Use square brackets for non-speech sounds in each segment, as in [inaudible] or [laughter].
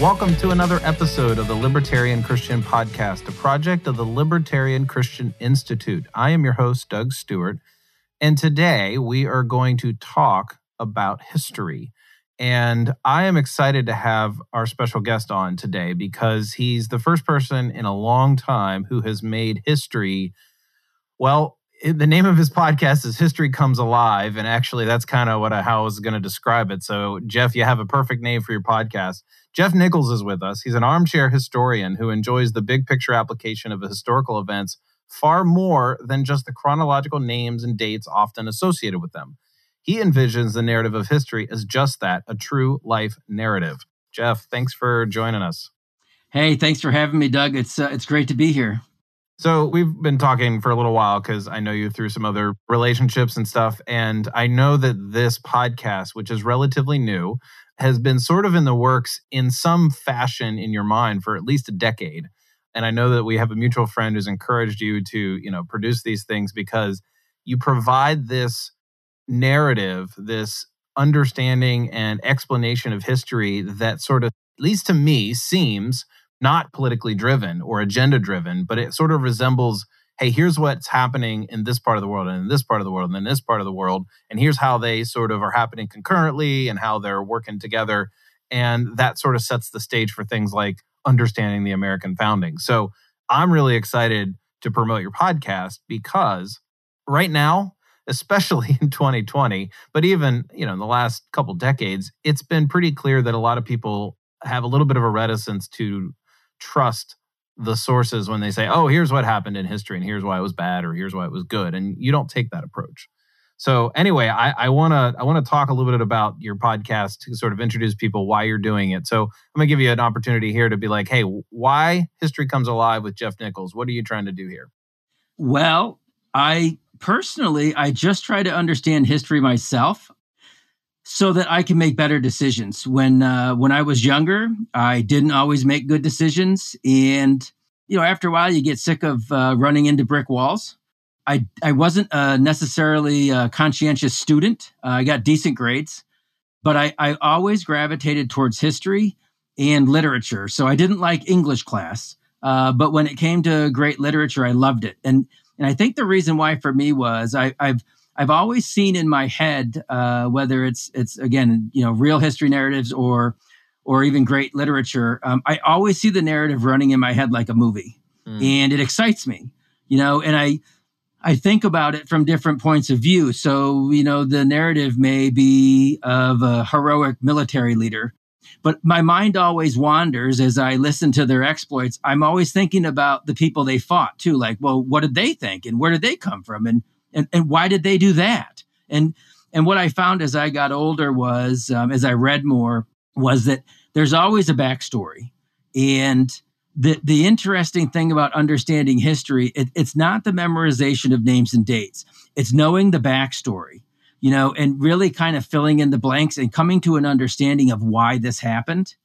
Welcome to another episode of the Libertarian Christian Podcast, a project of the Libertarian Christian Institute. I am your host, Doug Stuart, and today we are going to talk about history. And I am excited to have our special guest on today because he's the first person in a long time who has made history. Well, the name of his podcast is History Comes Alive. And actually, that's kind of what I, how I was going to describe it. So, Jeff, you have a perfect name for your podcast. Jeff Nichols is with us. He's an armchair historian who enjoys the big picture application of historical events far more than just the chronological names and dates often associated with them. He envisions the narrative of history as just that a true life narrative. Jeff, thanks for joining us. Hey, thanks for having me, Doug. It's uh, it's great to be here. So we've been talking for a little while because I know you through some other relationships and stuff, and I know that this podcast, which is relatively new, has been sort of in the works in some fashion in your mind for at least a decade. And I know that we have a mutual friend who's encouraged you to, you know, produce these things because you provide this narrative, this understanding and explanation of history that sort of, at least to me, seems not politically driven or agenda driven, but it sort of resembles hey, here's what's happening in this part of the world and in this part of the world and in this part of the world. And here's how they sort of are happening concurrently and how they're working together. And that sort of sets the stage for things like understanding the American founding. So I'm really excited to promote your podcast because right now, especially [laughs] in 2020, but even, you know, in the last couple decades, it's been pretty clear that a lot of people have a little bit of a reticence to trust the sources when they say, "Oh, here's what happened in history, and here's why it was bad, or here's why it was good," and you don't take that approach. So anyway, I want to I want to talk a little bit about your podcast to sort of introduce people why you're doing it. So I'm gonna give you an opportunity here to be like, "Hey, why history comes alive with Jeff Nichols? What are you trying to do here?" Well, I personally I just try to understand history myself so that I can make better decisions. When uh, when I was younger, I didn't always make good decisions, and you know, after a while, you get sick of uh, running into brick walls. I I wasn't uh, necessarily a conscientious student. Uh, I got decent grades, but I I always gravitated towards history and literature. So I didn't like English class, uh, but when it came to great literature, I loved it. And and I think the reason why for me was I, I've I've always seen in my head, uh, whether it's it's again, you know, real history narratives or or even great literature, um, I always see the narrative running in my head like a movie, mm. and it excites me, you know. And I I think about it from different points of view. So you know, the narrative may be of a heroic military leader, but my mind always wanders as I listen to their exploits. I'm always thinking about the people they fought too. Like, well, what did they think, and where did they come from, and and, and why did they do that? And and what I found as I got older was, um, as I read more, was that there's always a backstory. And the the interesting thing about understanding history, it, it's not the memorization of names and dates. It's knowing the backstory, you know, and really kind of filling in the blanks and coming to an understanding of why this happened.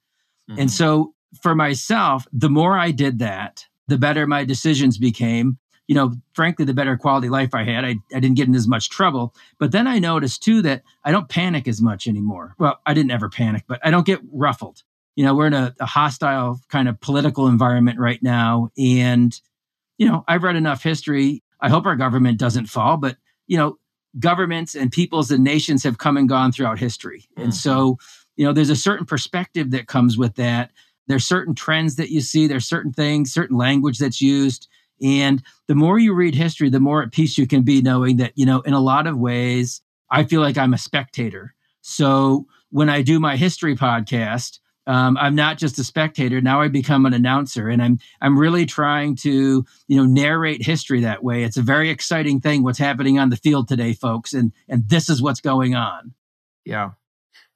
Mm-hmm. And so for myself, the more I did that, the better my decisions became you know, frankly, the better quality life I had. I, I didn't get in as much trouble. But then I noticed too that I don't panic as much anymore. Well, I didn't ever panic, but I don't get ruffled. You know, we're in a, a hostile kind of political environment right now. And, you know, I've read enough history. I hope our government doesn't fall, but, you know, governments and peoples and nations have come and gone throughout history. Mm-hmm. And so, you know, there's a certain perspective that comes with that. There's certain trends that you see, there's certain things, certain language that's used and the more you read history, the more at peace you can be knowing that, you know, in a lot of ways, I feel like I'm a spectator. So when I do my history podcast, um, I'm not just a spectator. Now I become an announcer, and I'm I'm really trying to you know narrate history that way. It's a very exciting thing what's happening on the field today, folks, and and this is what's going on. Yeah,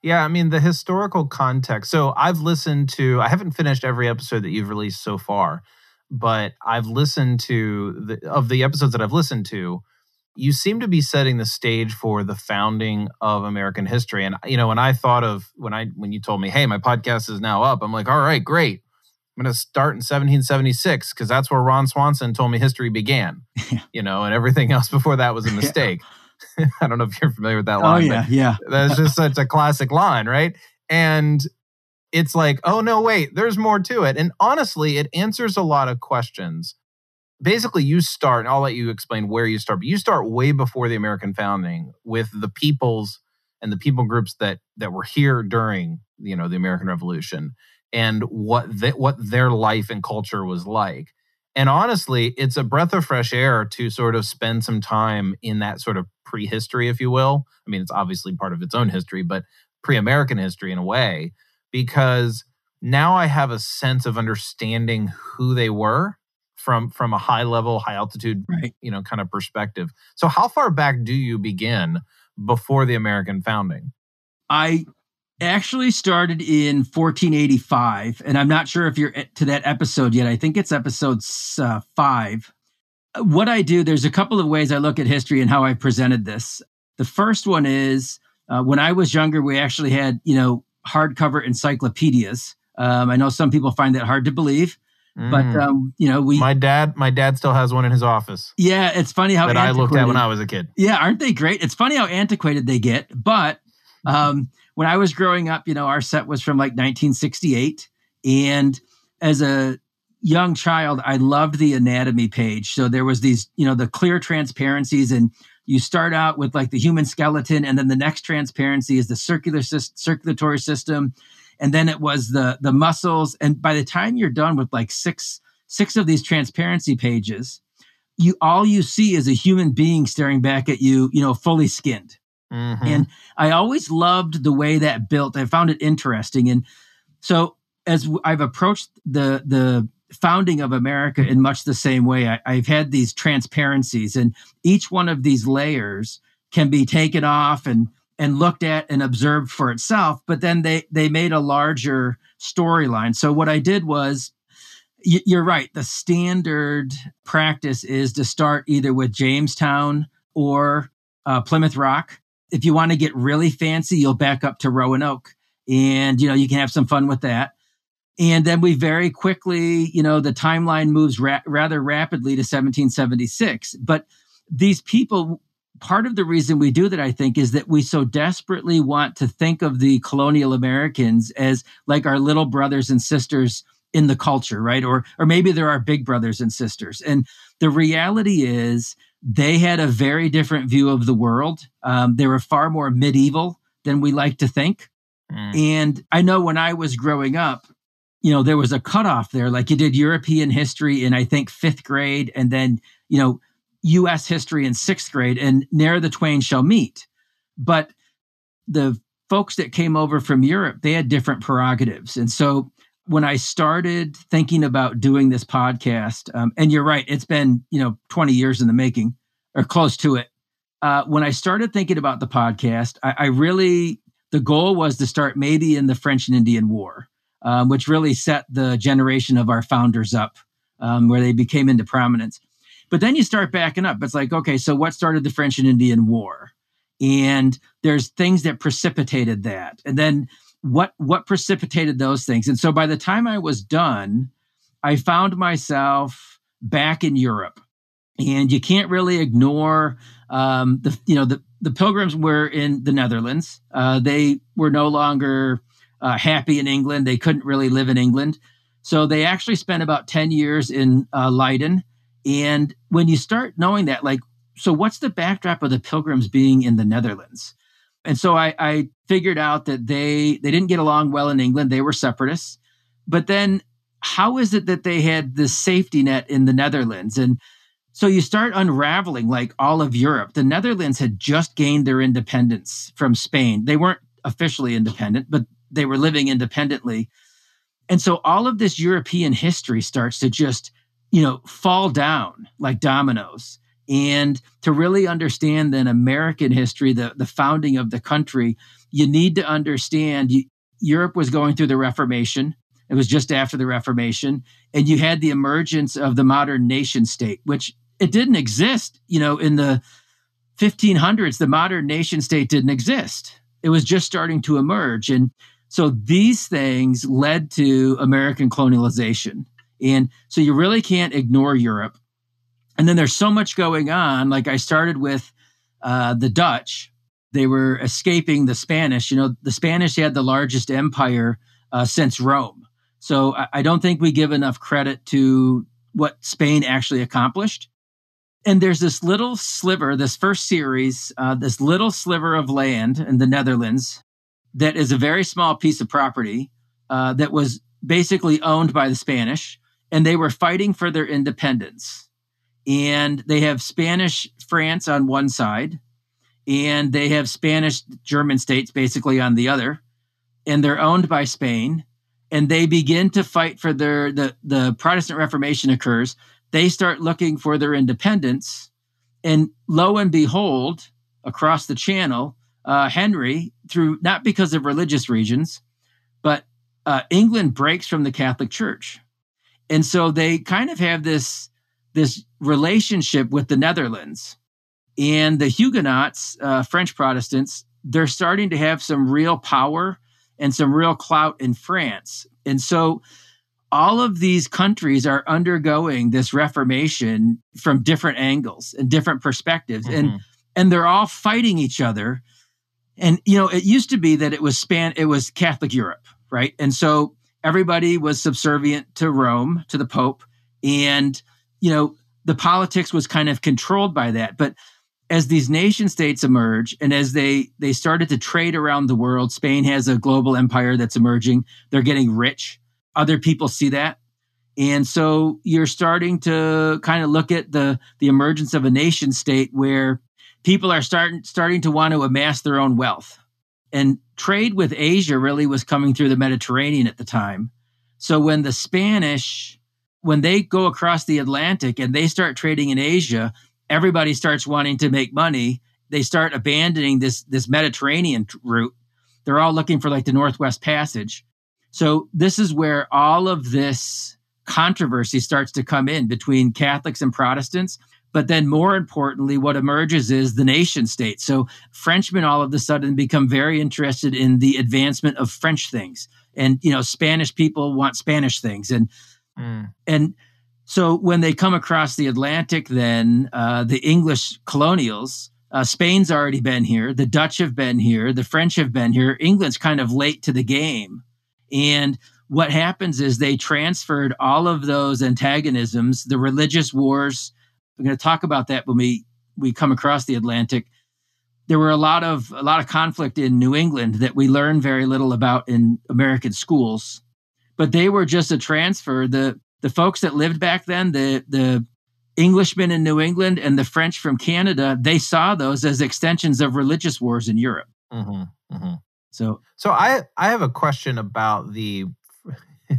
yeah. I mean the historical context. So I've listened to. I haven't finished every episode that you've released so far, but I've listened to the of the episodes that I've listened to, you seem to be setting the stage for the founding of American history. And you know, when I thought of when I when you told me, "Hey, my podcast is now up," I'm like, "All right, great. I'm going to start in 1776 because that's where Ron Swanson told me history began." [laughs] you know, and everything else before that was a [laughs] mistake. [laughs] I don't know if you're familiar with that oh, line. Oh yeah, yeah. That's just such a classic line, right? And it's like, oh no, wait, there's more to it. And honestly, it answers a lot of questions. Basically you start and i'll let you explain where you start but you start way before the american founding with the peoples and the people groups that that were here during you know the american revolution and what they, what their life and culture was like. And honestly it's a breath of fresh air to sort of spend some time in that sort of prehistory if you will. I mean it's obviously part of its own history but pre-american history in a way because now i have a sense of understanding who they were from from a high level high altitude right. you know kind of perspective. So how far back do you begin before the american founding? I actually started in 1485 and i'm not sure if you're to that episode yet. I think it's episode uh, five. What i do there's a couple of ways i look at history and how i presented this. The first one is uh, when i was younger we actually had you know hardcover encyclopedias um, i know some people find that hard to believe but Mm. um, you know, we my dad my dad still has one in his office yeah, it's funny how that i looked at when i was a kid Yeah, aren't they great? It's funny how antiquated they get. But um, when I was growing up, you know, our set was from like 1968, and as a young child, I loved the anatomy page. So there was these, you know, the clear transparencies, and you start out with like the human skeleton, and then the next transparency is the circular circulatory system, and then it was the the muscles. And by the time you're done with like six six of these transparency pages, you all you see is a human being staring back at you, you know, fully skinned. Mhm. And I always loved the way that built. I found it interesting. And so as i've approached the the founding of America in much the same way, I, I've had these transparencies, and each one of these layers can be taken off and and looked at and observed for itself. But then they they made a larger storyline. So what I did was y- you're right. The standard practice is to start either with Jamestown or uh, Plymouth Rock. If you want to get really fancy, you'll back up to Roanoke, and you know you can have some fun with that. And then we very quickly, you know, the timeline moves ra- rather rapidly to 1776. But these people, part of the reason we do that, I think, is that we so desperately want to think of the colonial Americans as like our little brothers and sisters in the culture, right? Or or maybe they're our big brothers and sisters. And the reality is they had a very different view of the world. Um, they were far more medieval than we like to think. Mm. And I know when I was growing up, you know, there was a cutoff there. Like you did European history in, I think, fifth grade, and then, you know, US history in sixth grade, and ne'er the twain shall meet. But the folks that came over from Europe, they had different prerogatives. And so when I started thinking about doing this podcast, um, and you're right, it's been, you know, 20 years in the making or close to it. Uh, when I started thinking about the podcast, I, I really, the goal was to start maybe in the French and Indian War, um, which really set the generation of our founders up, um, where they became into prominence. But then you start backing up. It's like, okay, so what started the French and Indian War? And there's things that precipitated that. And then what what precipitated those things? And so by the time I was done, I found myself back in Europe. And you can't really ignore um, the you know the the pilgrims were in the Netherlands. Uh, they were no longer uh, happy in England. They couldn't really live in England, so they actually spent about ten years in uh, Leiden. And when you start knowing that, like, so what's the backdrop of the pilgrims being in the Netherlands? And so I, I figured out that they they didn't get along well in England. They were separatists. But then how is it that they had this safety net in the Netherlands? And so you start unraveling like all of Europe. The Netherlands had just gained their independence from Spain. They weren't officially independent, but they were living independently. And so all of this European history starts to just, you know, fall down like dominoes. And to really understand then American history, the, the founding of the country, you need to understand Europe was going through the Reformation. It was just after the Reformation. And you had the emergence of the modern nation state, which it didn't exist, you know, in the 1500s, the modern nation state didn't exist. It was just starting to emerge. And so these things led to American colonialization. And so you really can't ignore Europe. And then there's so much going on. Like I started with uh, the Dutch, they were escaping the Spanish. You know, the Spanish had the largest empire uh, since Rome. So I, I don't think we give enough credit to what Spain actually accomplished. And there's this little sliver, this first series, uh, this little sliver of land in the Netherlands that is a very small piece of property uh, that was basically owned by the Spanish, and they were fighting for their independence. And they have Spanish France on one side, and they have Spanish German states basically on the other, and they're owned by Spain. And they begin to fight for their the the Protestant Reformation occurs. They start looking for their independence, and lo and behold, across the channel, uh, Henry, through not because of religious reasons, but uh, England breaks from the Catholic Church, and so they kind of have this this relationship with the Netherlands and the Huguenots, uh, French Protestants. They're starting to have some real power and some real clout in France, and so all of these countries are undergoing this reformation from different angles and different perspectives mm-hmm. and and they're all fighting each other and you know, it used to be that it was span it was Catholic Europe, right? And so everybody was subservient to Rome, to the Pope, and you know, the politics was kind of controlled by that. But as these nation states emerge and as they they started to trade around the world, Spain has a global empire that's emerging. They're getting rich. Other people see that. And so you're starting to kind of look at the the emergence of a nation state where people are starting starting to want to amass their own wealth. And trade with Asia really was coming through the Mediterranean at the time. So when the Spanish when they go across the Atlantic and they start trading in Asia, everybody starts wanting to make money. They start abandoning this this Mediterranean route. They're all looking for like the Northwest Passage. So this is where all of this controversy starts to come in between Catholics and Protestants. But then, more importantly, what emerges is the nation state. So Frenchmen all of a sudden become very interested in the advancement of French things, and you know, Spanish people want Spanish things, and mm. and so when they come across the Atlantic, then uh, the English colonials. Uh, Spain's already been here. The Dutch have been here. The French have been here. England's kind of late to the game. And what happens is they transferred all of those antagonisms, the religious wars, we're going to talk about that when we we come across the Atlantic. There were a lot of a lot of conflict in New England that we learn very little about in American schools, but they were just a transfer. the The folks that lived back then, the the Englishmen in New England and the French from Canada, they saw those as extensions of religious wars in Europe. Mm-hmm, mm-hmm. So, so I I have a question about the [laughs]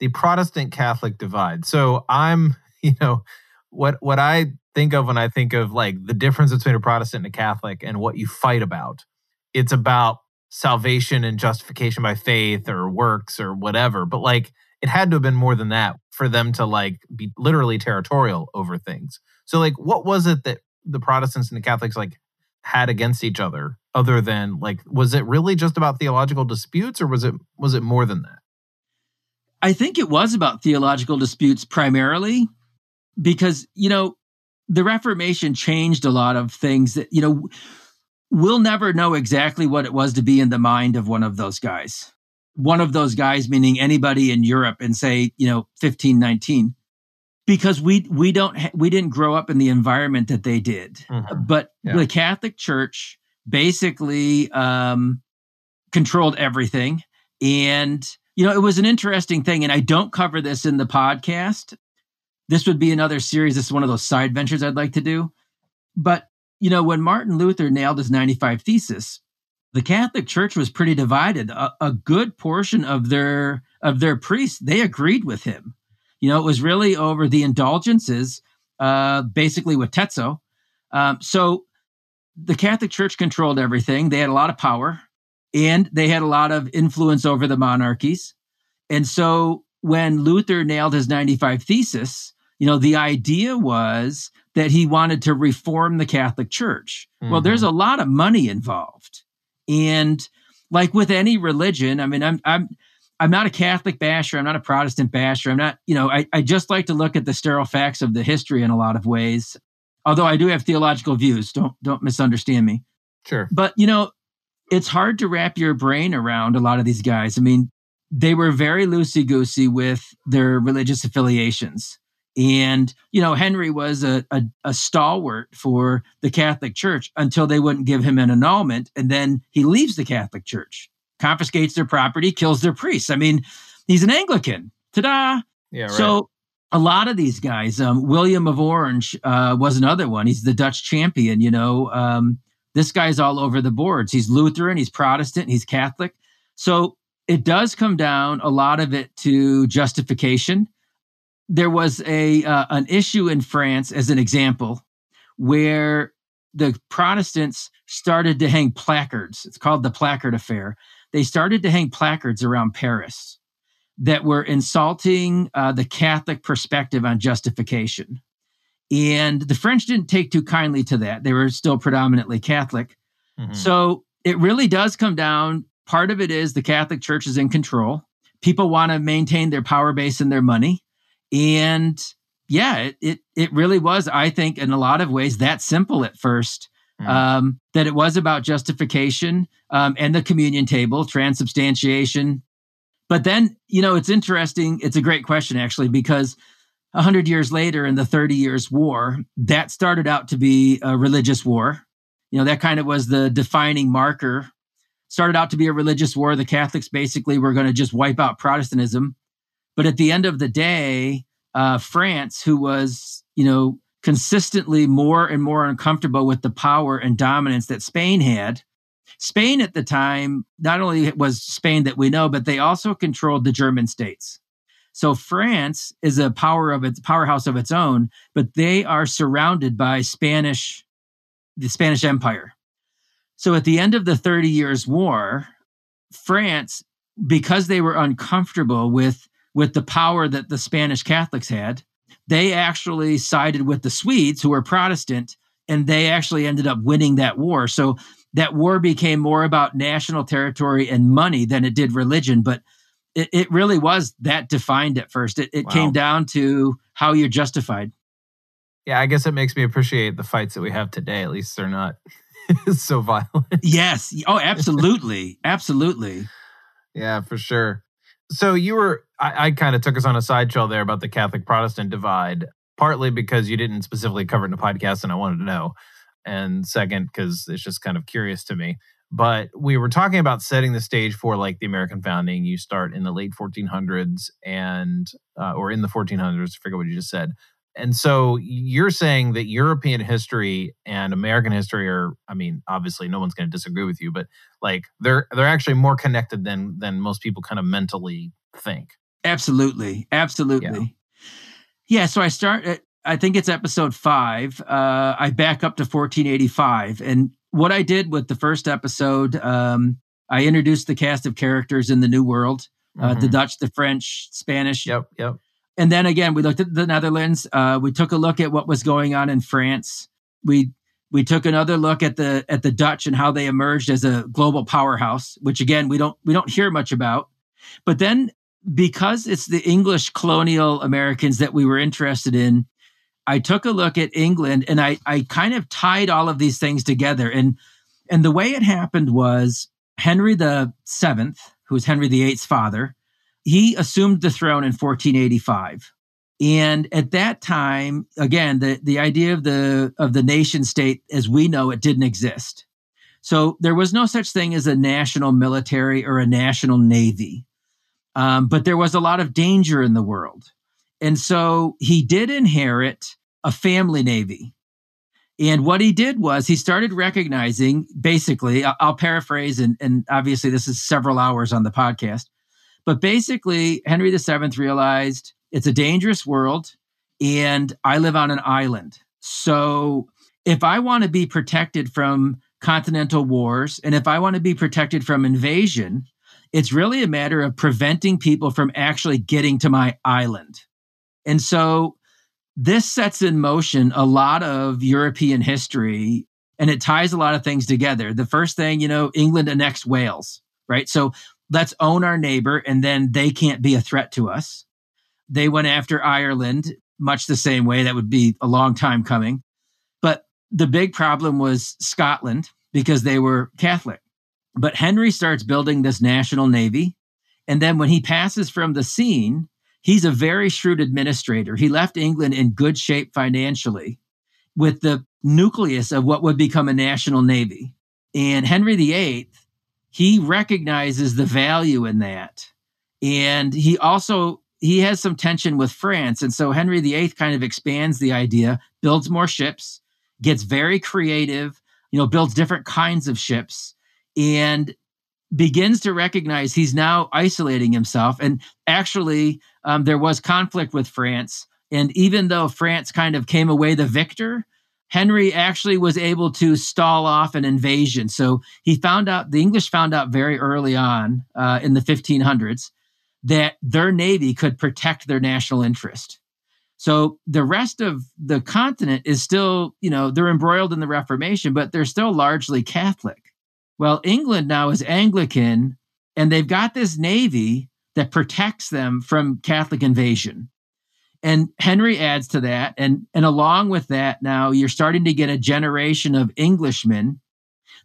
the Protestant Catholic divide. So I'm [laughs] you know what what I think of when I think of like the difference between a Protestant and a Catholic and what you fight about. It's about salvation and justification by faith or works or whatever. But like it had to have been more than that for them to like be literally territorial over things. So like what was it that the Protestants and the Catholics like had against each other other than like was it really just about theological disputes or was it was it more than that? I think it was about theological disputes primarily because you know the reformation changed a lot of things that you know we'll never know exactly what it was to be in the mind of one of those guys one of those guys meaning anybody in europe and say you know 1519 because we we don't ha- we didn't grow up in the environment that they did mm-hmm. but yeah. the catholic church basically um controlled everything and you know it was an interesting thing and i don't cover this in the podcast this would be another series. This is one of those side ventures I'd like to do. But, you know, when Martin Luther nailed his 95 thesis, the Catholic Church was pretty divided. A, a good portion of their of their priests, they agreed with him. You know, it was really over the indulgences, uh, basically with Tetzel. Um, so the Catholic Church controlled everything. They had a lot of power and they had a lot of influence over the monarchies. And so when Luther nailed his 95 thesis, you know, the idea was that he wanted to reform the Catholic Church. Mm-hmm. Well, there's a lot of money involved. And like with any religion, I mean, I'm I'm I'm not a Catholic basher, I'm not a Protestant basher. I'm not, you know, I, I just like to look at the sterile facts of the history in a lot of ways. Although I do have theological views. Don't don't misunderstand me. Sure. But you know, it's hard to wrap your brain around a lot of these guys. I mean, they were very loosey goosey with their religious affiliations. And, you know, Henry was a, a, a, stalwart for the Catholic Church until they wouldn't give him an annulment. And then he leaves the Catholic Church, confiscates their property, kills their priests. I mean, he's an Anglican. Ta da! Yeah, right. So a lot of these guys, um, William of Orange uh, was another one. He's the Dutch champion, you know. Um, this guy's all over the boards. He's Lutheran, he's Protestant, he's Catholic. So it does come down a lot of it to justification there was a uh, an issue in France, as an example, where the Protestants started to hang placards. It's called the Placard Affair. They started to hang placards around Paris that were insulting uh, the Catholic perspective on justification. And the French didn't take too kindly to that. They were still predominantly Catholic. Mm-hmm. So it really does come down. Part of it is the Catholic Church is in control. People want to maintain their power base and their money. And yeah, it, it, it really was, I think, in a lot of ways, that simple at first. Mm. Um, that it was about justification um, and the communion table, transubstantiation. But then, you know, it's interesting. It's a great question, actually, because 100 years later in the 30 Years' War, that started out to be a religious war. You know, that kind of was the defining marker. Started out to be a religious war. The Catholics basically were going to just wipe out Protestantism. But at the end of the day, uh, France, who was, you know, consistently more and more uncomfortable with the power and dominance that Spain had. Spain at the time, not only was Spain that we know, but they also controlled the German states. So France is a power of its powerhouse of its own, but they are surrounded by Spanish, the Spanish Empire. So at the end of the Thirty Years' War, France, because they were uncomfortable with with the power that the Spanish Catholics had. They actually sided with the Swedes, who were Protestant, and they actually ended up winning that war. So that war became more about national territory and money than it did religion. But it, it really was that defined at first. It, it wow. came down to how you're justified. Yeah, I guess it makes me appreciate the fights that we have today. At least they're not [laughs] so violent. Yes. Oh, absolutely. absolutely. Yeah, for sure. So you were, I, I kind of took us on a side sideshow there about the Catholic Protestant divide, partly because you didn't specifically cover it in a podcast and I wanted to know. And second, because it's just kind of curious to me. But we were talking about setting the stage for like the American founding. You start in the late 1400s and, uh, or in the 1400s, I forget what you just said. And so you're saying that European history and American history are, I mean, obviously no one's going to disagree with you, but like they're they're actually more connected than than most people kind of mentally think. Absolutely, absolutely. Yeah. yeah so I start. At, I think it's episode five. Uh, I back up to 1485, and what I did with the first episode, um, I introduced the cast of characters in the New World, uh, mm-hmm. the Dutch, the French, Spanish. Yep, yep and then again, we looked at the Netherlands. Uh, we took a look at what was going on in France. We we took another look at the at the Dutch and how they emerged as a global powerhouse, which again we don't we don't hear much about. But then because it's the English colonial Americans that we were interested in, I took a look at England and I I kind of tied all of these things together. And and the way it happened was Henry the Seventh, who was Henry VIII's father, he assumed the throne in 1485. And at that time, again, the, the idea of the of the nation state as we know it didn't exist. So there was no such thing as a national military or a national navy. Um, but there was a lot of danger in the world. And so he did inherit a family navy. And what he did was he started recognizing, basically, I'll paraphrase, and, and obviously this is several hours on the podcast. But basically, Henry VII realized it's a dangerous world and I live on an island. So if I want to be protected from continental wars and if I want to be protected from invasion, It's really a matter of preventing people from actually getting to my island. And so this sets in motion a lot of European history and it ties a lot of things together. The first thing, you know, England annexed Wales, right? So let's own our neighbor and then they can't be a threat to us. They went after Ireland much the same way. That would be a long time coming. But the big problem was Scotland because they were Catholic. But Henry starts building this national navy. And then when he passes from the scene, he's a very shrewd administrator. He left England in good shape financially with the nucleus of what would become a national navy. And Henry VIII, he recognizes the value in that. And he also he has some tension with France. And so Henry VIII kind of expands the idea, builds more ships, gets very creative, you know, builds different kinds of ships and begins to recognize he's now isolating himself. And actually, um, there was conflict with France. And even though France kind of came away the victor, Henry actually was able to stall off an invasion. So he found out, the English found out very early on uh, in the 1500s that their navy could protect their national interest. So the rest of the continent is still, you know, they're embroiled in the Reformation, but they're still largely Catholic. Well, England now is Anglican, and they've got this navy that protects them from Catholic invasion. And Henry adds to that. And, and along with that, now you're starting to get a generation of Englishmen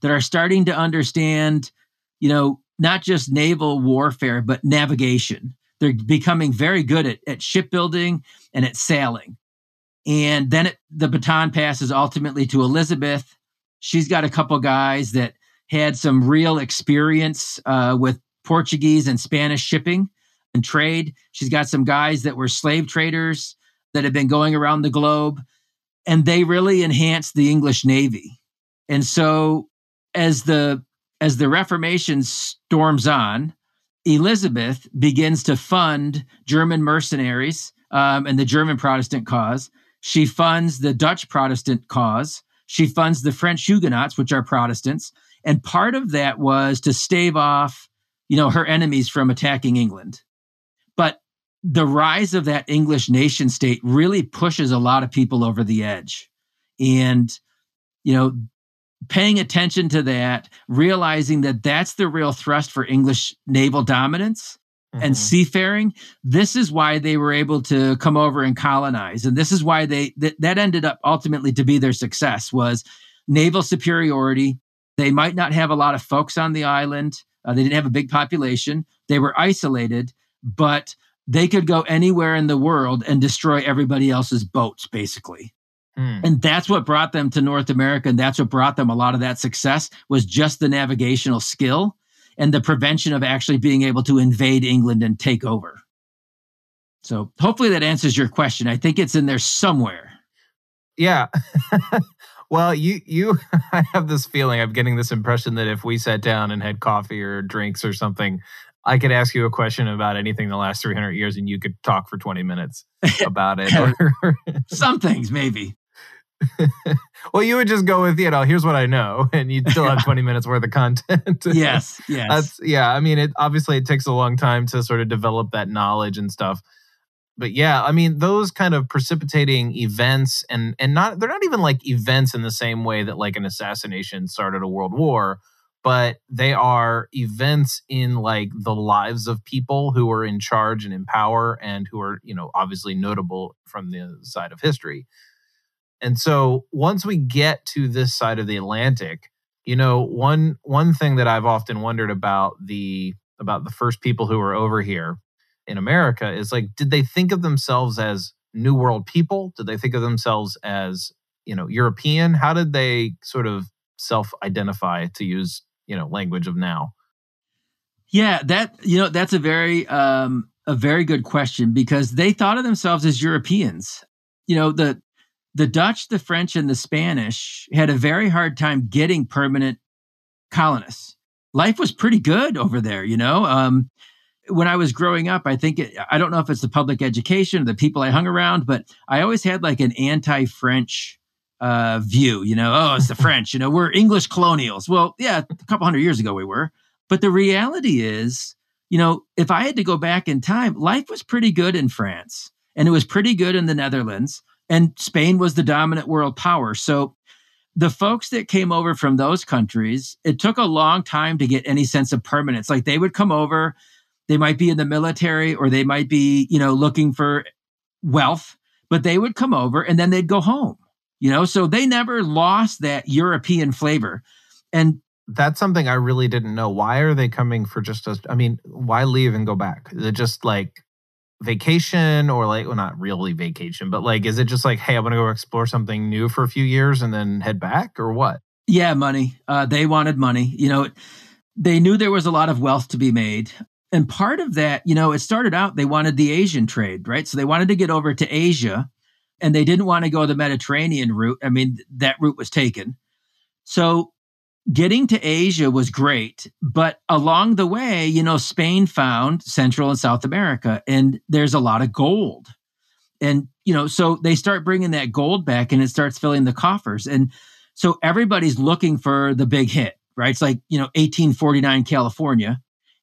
that are starting to understand, you know, not just naval warfare, but navigation. They're becoming very good at, at shipbuilding and at sailing. And then it, the baton passes ultimately to Elizabeth. She's got a couple guys that had some real experience uh, with Portuguese and Spanish shipping and trade. She's got some guys that were slave traders that have been going around the globe, and they really enhanced the English Navy. And so, as the as the Reformation storms on, Elizabeth begins to fund German mercenaries um, and the German Protestant cause. She funds the Dutch Protestant cause. She funds the French Huguenots, which are Protestants. And part of that was to stave off, you know, her enemies from attacking England. But the rise of that English nation state really pushes a lot of people over the edge. And, you know, paying attention to that, realizing that that's the real thrust for English naval dominance mm-hmm. and seafaring. This is why they were able to come over and colonize, and this is why they that, that ended up ultimately to be their success was naval superiority. They might not have a lot of folks on the island. Uh, they didn't have a big population. They were isolated, but they could go anywhere in the world and destroy everybody else's boats, basically. Mm. And that's what brought them to North America. And that's what brought them a lot of that success was just the navigational skill and the prevention of actually being able to invade England and take over. So hopefully that answers your question. I think it's in there somewhere. Yeah. [laughs] well, you you [laughs] I have this feeling I'm getting this impression that if we sat down and had coffee or drinks or something, I could ask you a question about anything in the last 300 years and you could talk for 20 minutes [laughs] about it. Some things maybe. [laughs] well, you would just go with, you know, here's what I know, [laughs] and you'd still have 20 minutes worth of content. [laughs] yes, yes. That's, yeah, I mean, it obviously it takes a long time to sort of develop that knowledge and stuff. But yeah, I mean, those kind of precipitating events and and not they're not even like events in the same way that like an assassination started a world war, but they are events in like the lives of people who are in charge and in power and who are, you know, obviously notable from the side of history. And so once we get to this side of the Atlantic, you know, one one thing that I've often wondered about the about the first people who were over here in America is like did they think of themselves as new world people? Did they think of themselves as, you know, European? How did they sort of self-identify to use, you know, language of now? Yeah, that you know, that's a very um a very good question because they thought of themselves as Europeans. You know, the the Dutch, the French, and the Spanish had a very hard time getting permanent colonists. Life was pretty good over there, you know. Um, when I was growing up, I think it, I don't know if it's the public education or the people I hung around, but I always had like an anti-French uh, view. You know, oh, it's the [laughs] French. You know, we're English colonials. Well, yeah, a couple hundred years ago we were, But the reality is, you know, if I had to go back in time, life was pretty good in France and it was pretty good in the Netherlands and Spain was the dominant world power. So the folks that came over from those countries, it took a long time to get any sense of permanence. Like they would come over, they might be in the military or they might be, you know, looking for wealth, but they would come over and then they'd go home, you know, so they never lost that European flavor. And that's something I really didn't know. Why are they coming for just a, I mean, why leave and go back? Is just like vacation or like, well, not really vacation, but like, is it just like, hey, I'm to go explore something new for a few years and then head back or what? Yeah, money. Uh, they wanted money. You know, they knew there was a lot of wealth to be made. And part of that, you know, it started out they wanted the Asian trade, right? So they wanted to get over to Asia and they didn't want to go the Mediterranean route. I mean, that route was taken. So getting to Asia was great, but along the way, you know, Spain found Central and South America, and there's a lot of gold. And, you know, so they start bringing that gold back and it starts filling the coffers. And so everybody's looking for the big hit, right? It's like, you know, 1849 California.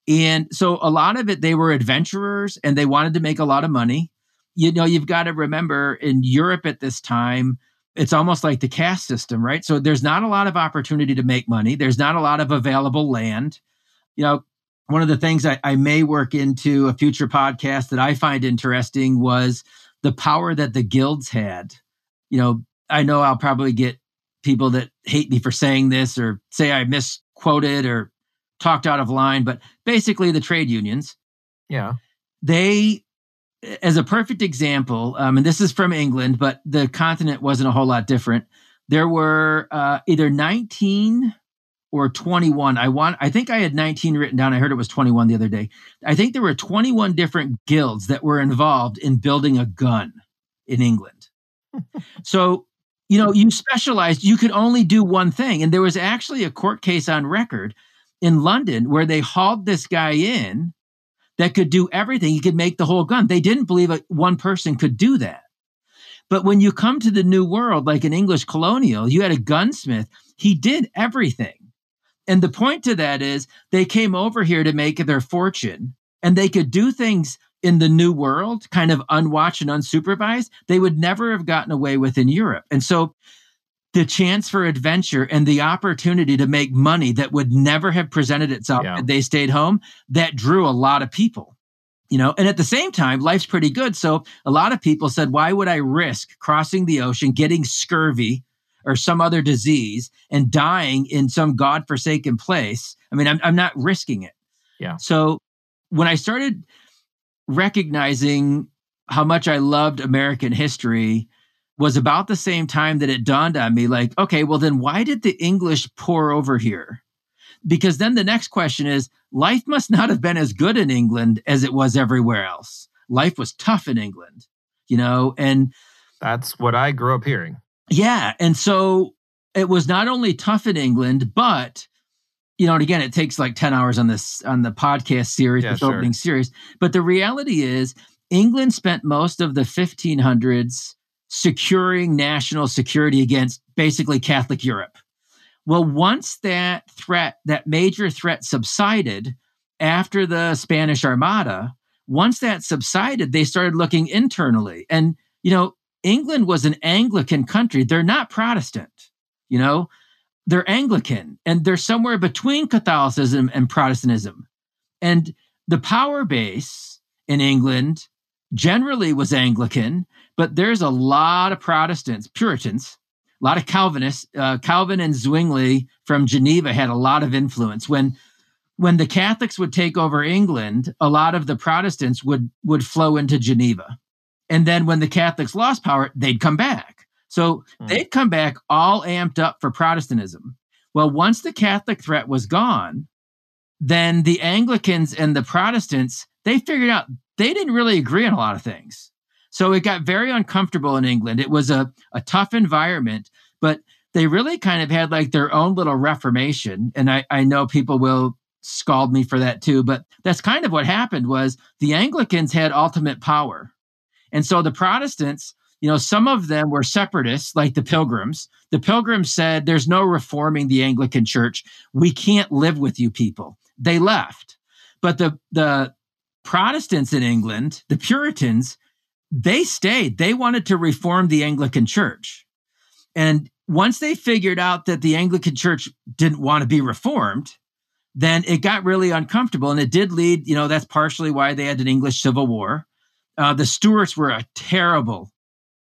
And so a lot of it, they were adventurers and they wanted to make a lot of money. You know, you've got to remember in Europe at this time, it's almost like the caste system, right? So there's not a lot of opportunity to make money. There's not a lot of available land. You know, one of the things I, I may work into a future podcast that I find interesting was the power that the guilds had. You know, I know I'll probably get people that hate me for saying this or say I misquoted or talked out of line, but basically the trade unions. Yeah. They as a perfect example, um, and this is from England, but the continent wasn't a whole lot different. There were uh, either 19 or 21. I want. I think I had 19 written down. I heard it was 21 the other day. I think there were 21 different guilds that were involved in building a gun in England. [laughs] so you know, you specialized. You could only do one thing, and there was actually a court case on record in London where they hauled this guy in that could do everything. He could make the whole gun. They didn't believe one person could do that. But when you come to the new world, like an English colonial, you had a gunsmith. He did everything. And the point to that is they came over here to make their fortune and they could do things in the new world, kind of unwatched and unsupervised, they would never have gotten away with in Europe. And so the chance for adventure and the opportunity to make money that would never have presented itself yeah. if they stayed home that drew a lot of people you know? And at the same time life's pretty good. So a lot of people said why would i risk crossing the ocean getting scurvy or some other disease and dying in some godforsaken place? I mean i'm, I'm not risking it. Yeah. So when i started recognizing how much i loved american history was about the same time that it dawned on me like, okay, well, then why did the English pour over here? Because then the next question is life must not have been as good in England as it was everywhere else. Life was tough in England, you know, and that's what I grew up hearing. Yeah. And so it was not only tough in England, but you know, and again, it takes like 10 hours on this on the podcast series, yeah, this sure. opening series. But the reality is England spent most of the 1500s securing national security against basically Catholic Europe. Well, once that threat, that major threat subsided after the Spanish Armada, once that subsided, they started looking internally. And, you know, England was an Anglican country. They're not Protestant, you know, they're Anglican and they're somewhere between Catholicism and Protestantism. And the power base in England generally was Anglican, but there's a lot of Protestants, Puritans, a lot of Calvinists. Uh, Calvin and Zwingli from Geneva had a lot of influence. When when the Catholics would take over England, a lot of the Protestants would would flow into Geneva, and then when the Catholics lost power, they'd come back. So mm. they'd come back all amped up for Protestantism. Well, once the Catholic threat was gone, then the Anglicans and the Protestants they figured out they didn't really agree on a lot of things. So it got very uncomfortable in England. It was a, a tough environment, but they really kind of had like their own little reformation. And I, I know people will scald me for that too, but that's kind of what happened was the Anglicans had ultimate power. And so the Protestants, you know, some of them were separatists, like the Pilgrims. The Pilgrims said, There's no reforming the Anglican church. We can't live with you people. they left. But the the Protestants in England, the Puritans, they stayed. They wanted to reform the Anglican Church. And once they figured out that the Anglican Church didn't want to be reformed, then it got really uncomfortable. And it did lead, you know, that's partially why they had an English Civil War. Uh, the Stuarts were a terrible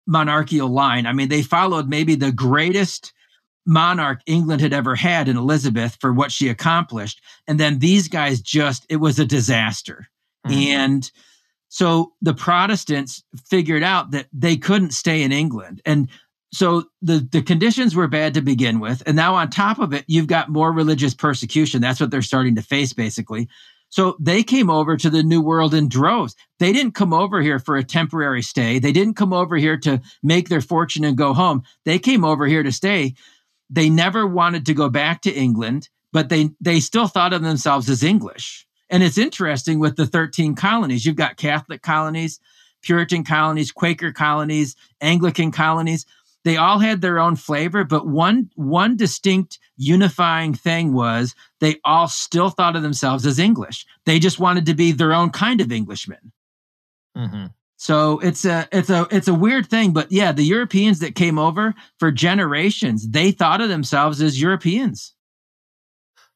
monarchical line. I mean, they followed maybe the greatest monarch England had ever had in Elizabeth for what she accomplished. And then these guys just, it was a disaster. Mm-hmm. And so the Protestants figured out that they couldn't stay in England. And so the, the conditions were bad to begin with. And now on top of it, you've got more religious persecution. That's what they're starting to face, basically. So they came over to the New World in droves. They didn't come over here for a temporary stay. They didn't come over here to make their fortune and go home. They came over here to stay. They never wanted to go back to England, but they, they still thought of themselves as English. And it's interesting with the 13 colonies. You've got Catholic colonies, Puritan colonies, Quaker colonies, Anglican colonies. They all had their own flavor, but one one distinct unifying thing was they all still thought of themselves as English. They just wanted to be their own kind of Englishman. Mm-hmm. So it's a it's a it's a weird thing, but yeah, the Europeans that came over for generations, they thought of themselves as Europeans.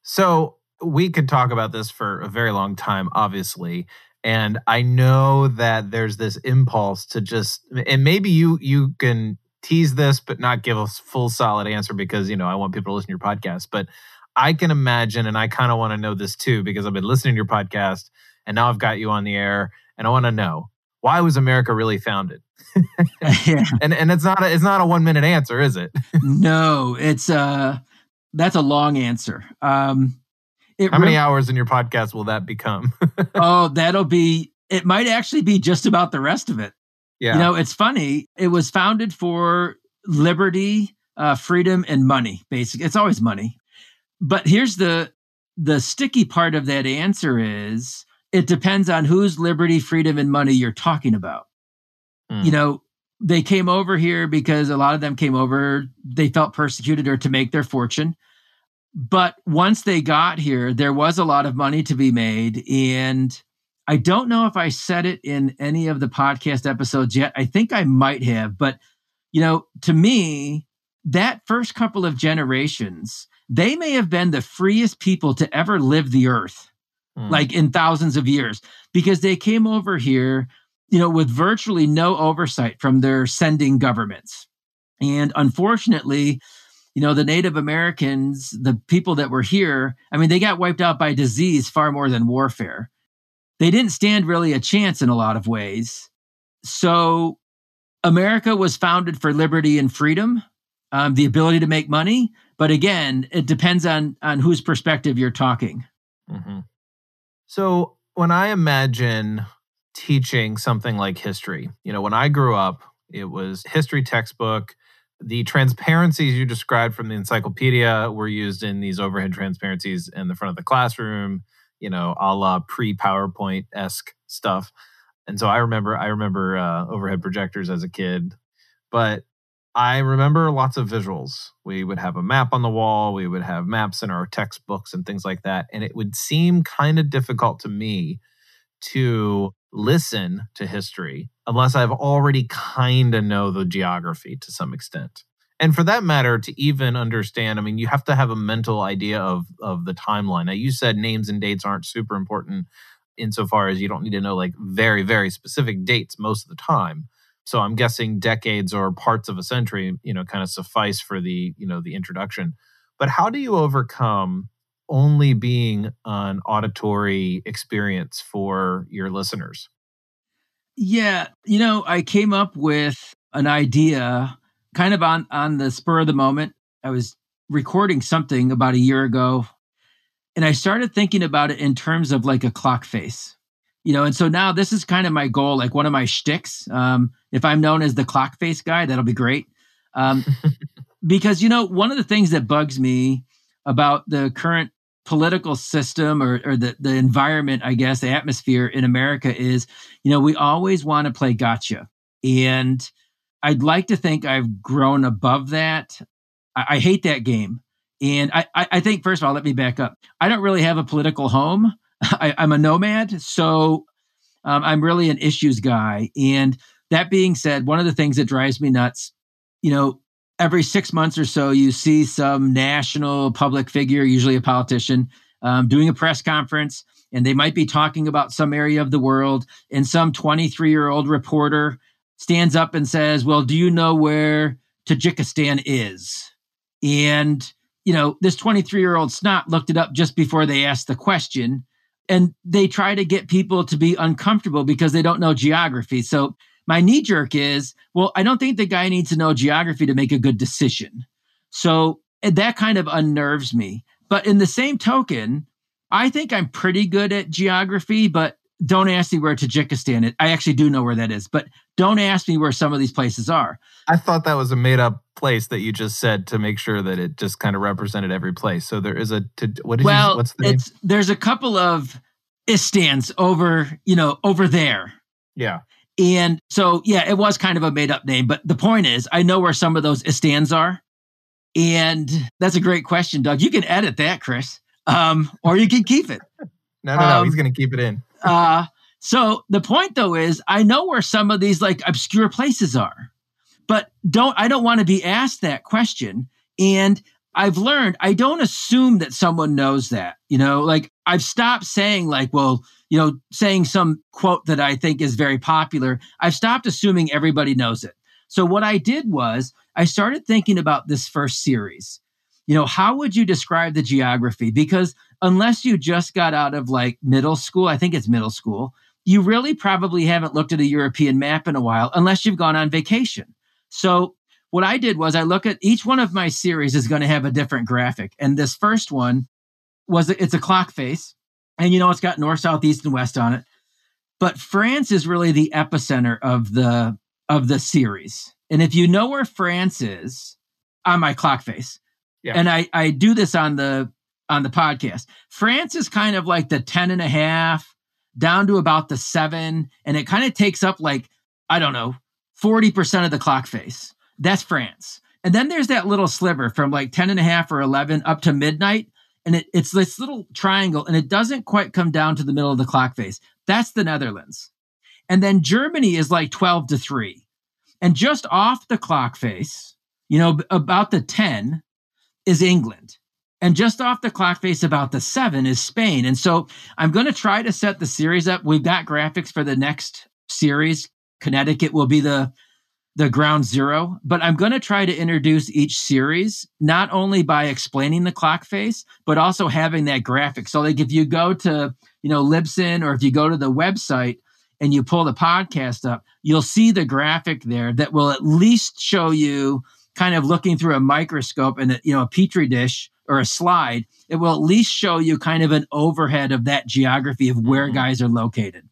So we could talk about this for a very long time, obviously. And I know that there's this impulse to just, and maybe you you can tease this, but not give a full solid answer because you know I want people to listen to your podcast. But I can imagine, and I kind of want to know this too because I've been listening to your podcast, and now I've got you on the air, and I want to know why was America really founded? [laughs] yeah. And and it's not a, it's not a one minute answer, is it? [laughs] no, it's uh that's a long answer. Um, how many hours in your podcast will that become? [laughs] oh, that'll be. It might actually be just about the rest of it. Yeah. You know, it's funny. It was founded for liberty, uh, freedom, and money. Basically, it's always money. But here's the the sticky part of that answer is it depends on whose liberty, freedom, and money you're talking about. Mm. You know, they came over here because a lot of them came over, they felt persecuted or to make their fortune. But once they got here, there was a lot of money to be made. And I don't know if I said it in any of the podcast episodes yet. I think I might have. But, you know, to me, that first couple of generations, they may have been the freest people to ever live the earth, mm. like in thousands of years, because they came over here, you know, with virtually no oversight from their sending governments. And unfortunately, you know, the Native Americans, the people that were here, I mean, they got wiped out by disease far more than warfare. They didn't stand really a chance in a lot of ways. So America was founded for liberty and freedom, um, the ability to make money. But again, it depends on on whose perspective you're talking. Mm-hmm. So when I imagine teaching something like history, you know, when I grew up, it was history textbook the transparencies you described from the encyclopedia were used in these overhead transparencies in the front of the classroom, you know, a la pre PowerPoint esque stuff. And so I remember, I remember uh, overhead projectors as a kid, but I remember lots of visuals. We would have a map on the wall, we would have maps in our textbooks and things like that. And it would seem kind of difficult to me to listen to history unless I've already kind of know the geography to some extent. And for that matter, to even understand, I mean, you have to have a mental idea of of the timeline. Now, you said names and dates aren't super important insofar as you don't need to know like very very specific dates most of the time. So I'm guessing decades or parts of a century, you know, kind of suffice for the you know the introduction. But how do you overcome only being an auditory experience for your listeners? Yeah, you know, I came up with an idea kind of on on the spur of the moment. I was recording something about a year ago and I started thinking about it in terms of like a clock face. You know, and so now this is kind of my goal, like one of my shticks. Um, if I'm known as the clock face guy, that'll be great. Um, [laughs] because you know, one of the things that bugs me about the current political system or, or the, the environment, I guess, the atmosphere in America is, you know, we always want to play gotcha. And I'd like to think I've grown above that. I, I hate that game. And I, I think, first of all, let me back up. I don't really have a political home. [laughs] I, am a nomad. So um, I'm really an issues guy. And that being said, one of the things that drives me nuts, you know, every six months or so, you see some national public figure, usually a politician, um, doing a press conference, and they might be talking about some area of the world. And some 23 year old reporter stands up and says, Well, do you know where Tajikistan is? And, you know, this 23 year old snot looked it up just before they asked the question. And they try to get people to be uncomfortable because they don't know geography. So my knee jerk is, well, I don't think the guy needs to know geography to make a good decision. So eh, that kind of unnerves me. But in the same token, I think I'm pretty good at geography, but don't ask me where Tajikistan is. I actually do know where that is, but don't ask me where some of these places are. I thought that was a made up place that you just said to make sure that it just kind of represented every place. So there is a to, what well, you, what's the it's, name? There's a couple of istans over, you know, over there. Yeah. And so, yeah, it was kind of a made up name. But the point is, I know where some of those istans are. And that's a great question, Doug. You can edit that, Chris, um, or you can keep it. no, no, no. Um, he's going to keep it in. uh, so the point, though, is I know where some of these like obscure places are, but don't I don't want to be asked that question. And I've learned I don't assume that someone knows that. You know, like I've stopped saying like, well, you know, saying some quote that I think is very popular. I've stopped assuming everybody knows it. So what I did was I started thinking about this first series. You know, how would you describe the geography? Because unless you just got out of like middle school, I think it's middle school, you really probably haven't looked at a European map in a while unless you've gone on vacation. So what I did was I look at each one of my series is going to have a different graphic. And this first one was it's a clock face. And you know, it's got north, south, east, and west on it. But France is really the epicenter of the of the series. And if you know where France is on my clock face, yeah. and I, I do this on the on the podcast, France is kind of like the 10 and a half down to about the seven, and it kind of takes up like, I don't know, 40% of the clock face. That's France. And then there's that little sliver from like 10 and a half or 11 up to midnight. And it, it's this little triangle, and it doesn't quite come down to the middle of the clock face. That's the Netherlands. And then Germany is like 12 to 3. And just off the clock face, you know, about the 10 is England. And just off the clock face, about the seven is Spain. And so I'm going to try to set the series up. We've got graphics for the next series. Connecticut will be the the ground zero, but I'm going to try to introduce each series not only by explaining the clock face, but also having that graphic. So, like if you go to you know Libsyn or if you go to the website, and you pull the podcast up, you'll see the graphic there that will at least show you kind of looking through a microscope and you know a petri dish or a slide. It will at least show you kind of an overhead of that geography of where mm-hmm. guys are located.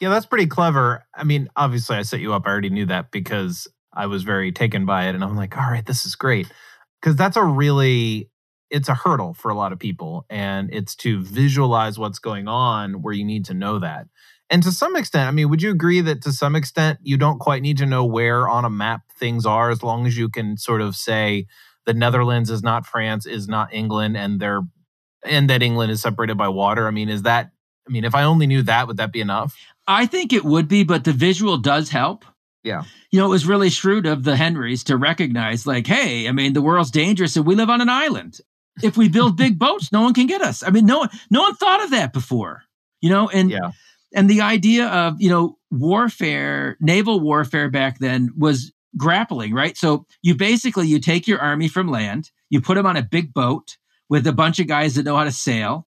Yeah, that's pretty clever. I mean, obviously, I set you up. I already knew that because I was very taken by it, and I'm like, all right, this is great because that's a really it's a hurdle for a lot of people and it's to visualize what's going on where you need to know that and to some extent, I mean, would you agree that to some extent you don't quite need to know where on a map things are as long as you can sort of say the Netherlands is not France, is not England, and they're and that England is separated by water? I mean, is that I mean, if I only knew that, would that be enough? I think it would be, but the visual does help. Yeah. You know, it was really shrewd of the Henrys to recognize, like, hey, I mean, the world's dangerous and we live on an island. If we build [laughs] big boats, no one can get us. I mean, no one, no one thought of that before. You know, and yeah and the idea of you know warfare naval warfare back then was grappling right so you basically you take your army from land you put them on a big boat with a bunch of guys that know how to sail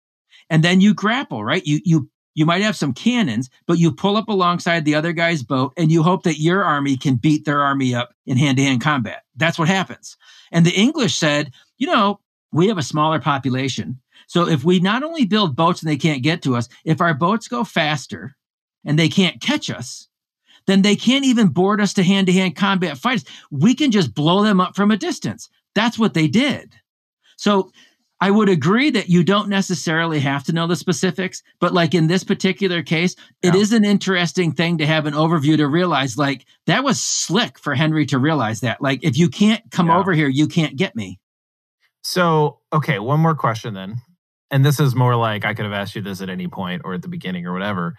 and then you grapple right you you you might have some cannons but you pull up alongside the other guy's boat and you hope that your army can beat their army up in hand-to-hand combat that's what happens and the english said you know we have a smaller population so if we not only build boats and they can't get to us, if our boats go faster and they can't catch us, then they can't even board us to hand to hand combat fights. We can just blow them up from a distance. That's what they did. So I would agree that you don't necessarily have to know the specifics, but like in this particular case, yeah. it is an interesting thing to have an overview to realize like that was slick for Henry to realize that. Like if you can't come yeah. over here, you can't get me. So, okay, one more question then. And this is more like I could have asked you this at any point or at the beginning or whatever.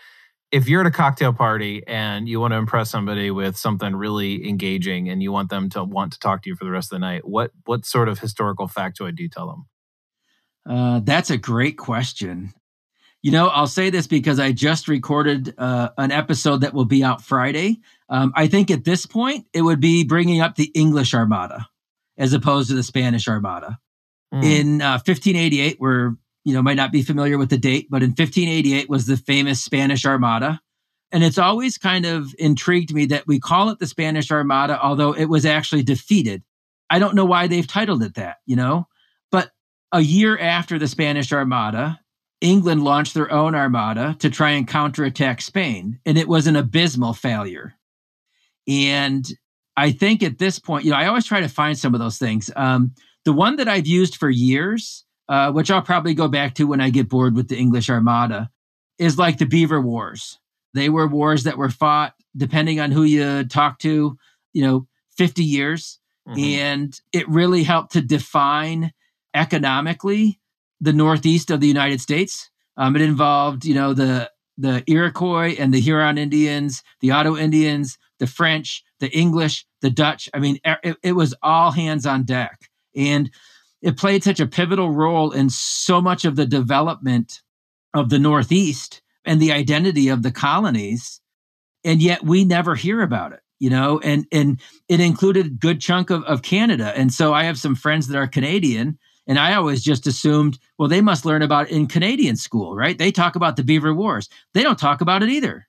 If you're at a cocktail party and you want to impress somebody with something really engaging and you want them to want to talk to you for the rest of the night, what what sort of historical factoid do you tell them? Uh, that's a great question. You know, I'll say this because I just recorded uh, an episode that will be out Friday. Um, I think at this point, it would be bringing up the English Armada as opposed to the Spanish Armada. Mm. In uh, 1588, we're, you know, might not be familiar with the date, but in 1588 was the famous Spanish Armada. And it's always kind of intrigued me that we call it the Spanish Armada, although it was actually defeated. I don't know why they've titled it that, you know? A year after the Spanish Armada, England launched their own armada to try and counterattack Spain, and it was an abysmal failure. And I think at this point, you know, I always try to find some of those things. Um, the one that I've used for years, uh, which I'll probably go back to when I get bored with the English Armada, is like the Beaver Wars. They were wars that were fought, depending on who you talk to, you know, 50 years. Mm-hmm. And it really helped to define economically the northeast of the United States. Um, it involved, you know, the the Iroquois and the Huron Indians, the Ottawa Indians, the French, the English, the Dutch. I mean, it, it was all hands on deck, and it played such a pivotal role in so much of the development of the Northeast and the identity of the colonies. And yet, we never hear about it you know and and it included a good chunk of, of canada and so i have some friends that are canadian and I always just assumed, well, they must learn about it in Canadian school, right? They talk about the Beaver Wars. They don't talk about it either.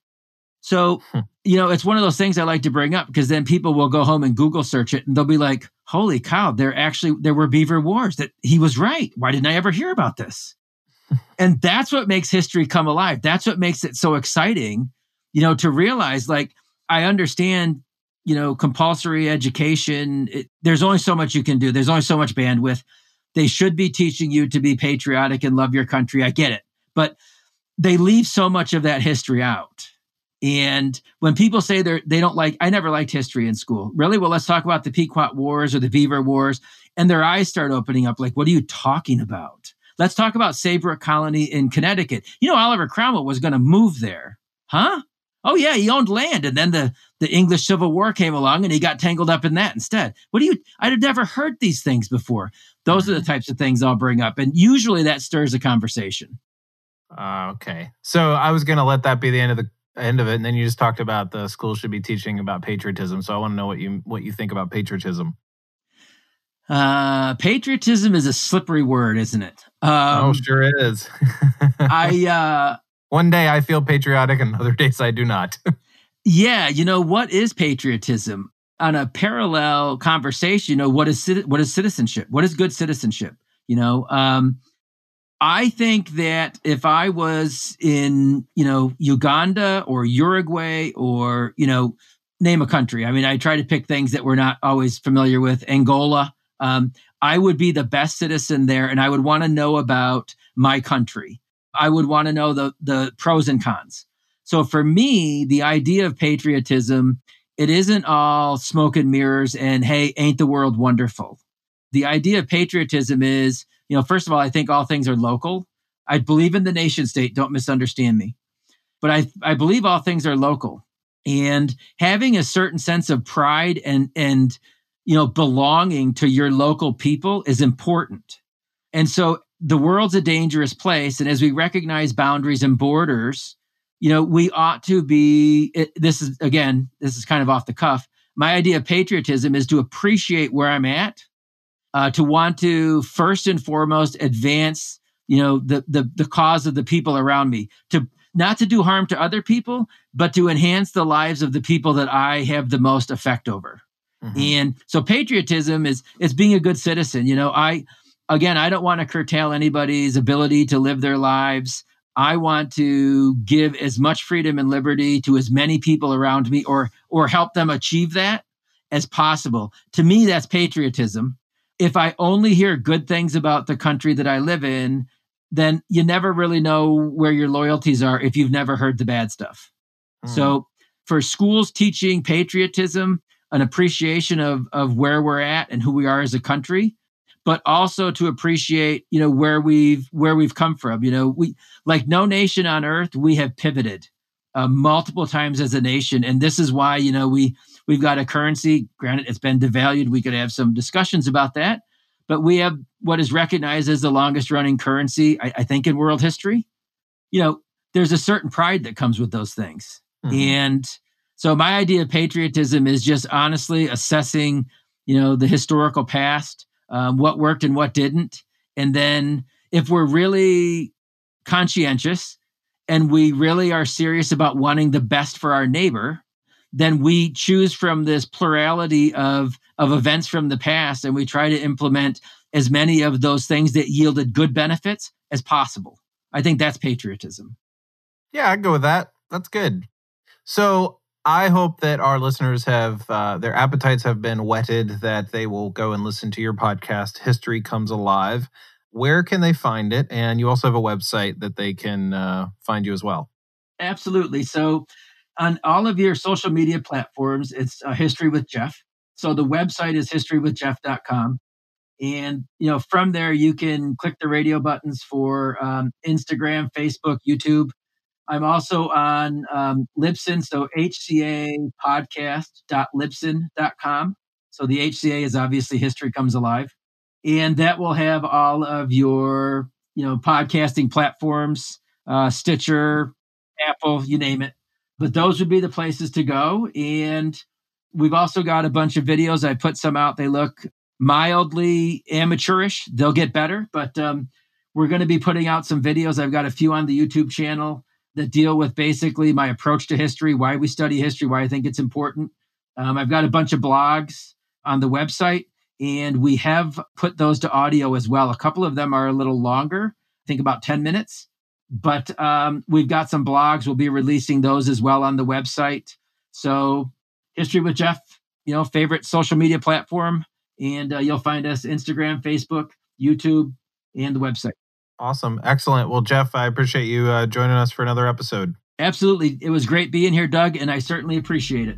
So, hmm. you know, it's one of those things I like to bring up because then people will go home and Google search it and they'll be like, holy cow, there actually there were Beaver Wars that he was right. Why didn't I ever hear about this? [laughs] and that's what makes history come alive. That's what makes it so exciting, you know, to realize like I understand, you know, compulsory education. It, there's only so much you can do. There's only so much bandwidth. They should be teaching you to be patriotic and love your country. I get it. But they leave so much of that history out. And when people say they're they don't like, I never liked history in school. Really? Well, let's talk about the Pequot Wars or the Beaver Wars. And their eyes start opening up. Like, what are you talking about? Let's talk about Saybrook Colony in Connecticut. You know, Oliver Cromwell was going to move there. Huh? Oh yeah, he owned land, and then the the English Civil War came along, and he got tangled up in that instead. What do you? I'd have never heard these things before. Those are the types of things I'll bring up, and usually that stirs a conversation. Uh, okay, so I was going to let that be the end of the end of it, and then you just talked about the school should be teaching about patriotism. So I want to know what you what you think about patriotism. Uh, patriotism is a slippery word, isn't it? Um, oh, sure it is. I [laughs] uh, one day I feel patriotic, and other [laughs] days I do not. yeah, you know what is patriotism? On a parallel conversation, you know what is what is citizenship? What is good citizenship? You know, um, I think that if I was in, you know, Uganda or Uruguay or, you know, name a country. I mean, I try to pick things that we're not always familiar with. Angola. Um, I would be the best citizen there, and I would want to know about my country. I would want to know the the pros and cons. So for me, the idea of patriotism, it isn't all smoke and mirrors and hey, ain't the world wonderful. The idea of patriotism is, you know, first of all, I think all things are local. I believe in the nation state, don't misunderstand me. But I I believe all things are local. And having a certain sense of pride and and you know belonging to your local people is important. And so the world's a dangerous place. And as we recognize boundaries and borders, you know, we ought to be. It, this is, again, this is kind of off the cuff. My idea of patriotism is to appreciate where I'm at, uh, to want to first and foremost advance, you know, the, the, the cause of the people around me, to not to do harm to other people, but to enhance the lives of the people that I have the most effect over. Mm-hmm. And so patriotism is is being a good citizen. You know, I again, I don't want to curtail anybody's ability to live their lives. I want to give as much freedom and liberty to as many people around me or or help them achieve that as possible. To me that's patriotism. If I only hear good things about the country that I live in, then you never really know where your loyalties are if you've never heard the bad stuff. Mm. So for schools teaching patriotism, an appreciation of of where we're at and who we are as a country, but also to appreciate, you know, where we've where we've come from. You know, we like no nation on earth, we have pivoted uh, multiple times as a nation, and this is why you know we we've got a currency. Granted, it's been devalued. We could have some discussions about that, but we have what is recognized as the longest running currency, I, I think, in world history. You know, there's a certain pride that comes with those things, mm-hmm. and so my idea of patriotism is just honestly assessing, you know, the historical past, um, what worked and what didn't, and then if we're really conscientious and we really are serious about wanting the best for our neighbor, then we choose from this plurality of of events from the past and we try to implement as many of those things that yielded good benefits as possible. I think that's patriotism. Yeah, I'd go with that. That's good. So I hope that our listeners have uh, their appetites have been whetted, that they will go and listen to your podcast, History Comes Alive. Where can they find it? And you also have a website that they can uh, find you as well. Absolutely. So, on all of your social media platforms, it's uh, History with Jeff. So the website is historywithjeff.com. And you know, from there you can click the radio buttons for um, Instagram, Facebook, YouTube. I'm also on um, Libsyn, so hcapodcast.libsyn.com. So the HCA is obviously History Comes Alive. And that will have all of your, you know, podcasting platforms, uh, Stitcher, Apple, you name it. But those would be the places to go. And we've also got a bunch of videos. I put some out. They look mildly amateurish. They'll get better, but um, we're going to be putting out some videos. I've got a few on the YouTube channel that deal with basically my approach to history, why we study history, why I think it's important. Um, I've got a bunch of blogs on the website, and we have put those to audio as well. A couple of them are a little longer, I think about 10 minutes, but um, we've got some blogs. We'll be releasing those as well on the website. So, History with Jeff, you know, favorite social media platform, and uh, you'll find us Instagram, Facebook, YouTube, and the website. Awesome. Excellent. Well, Jeff, I appreciate you uh, joining us for another episode. Absolutely. It was great being here, Doug, and I certainly appreciate it.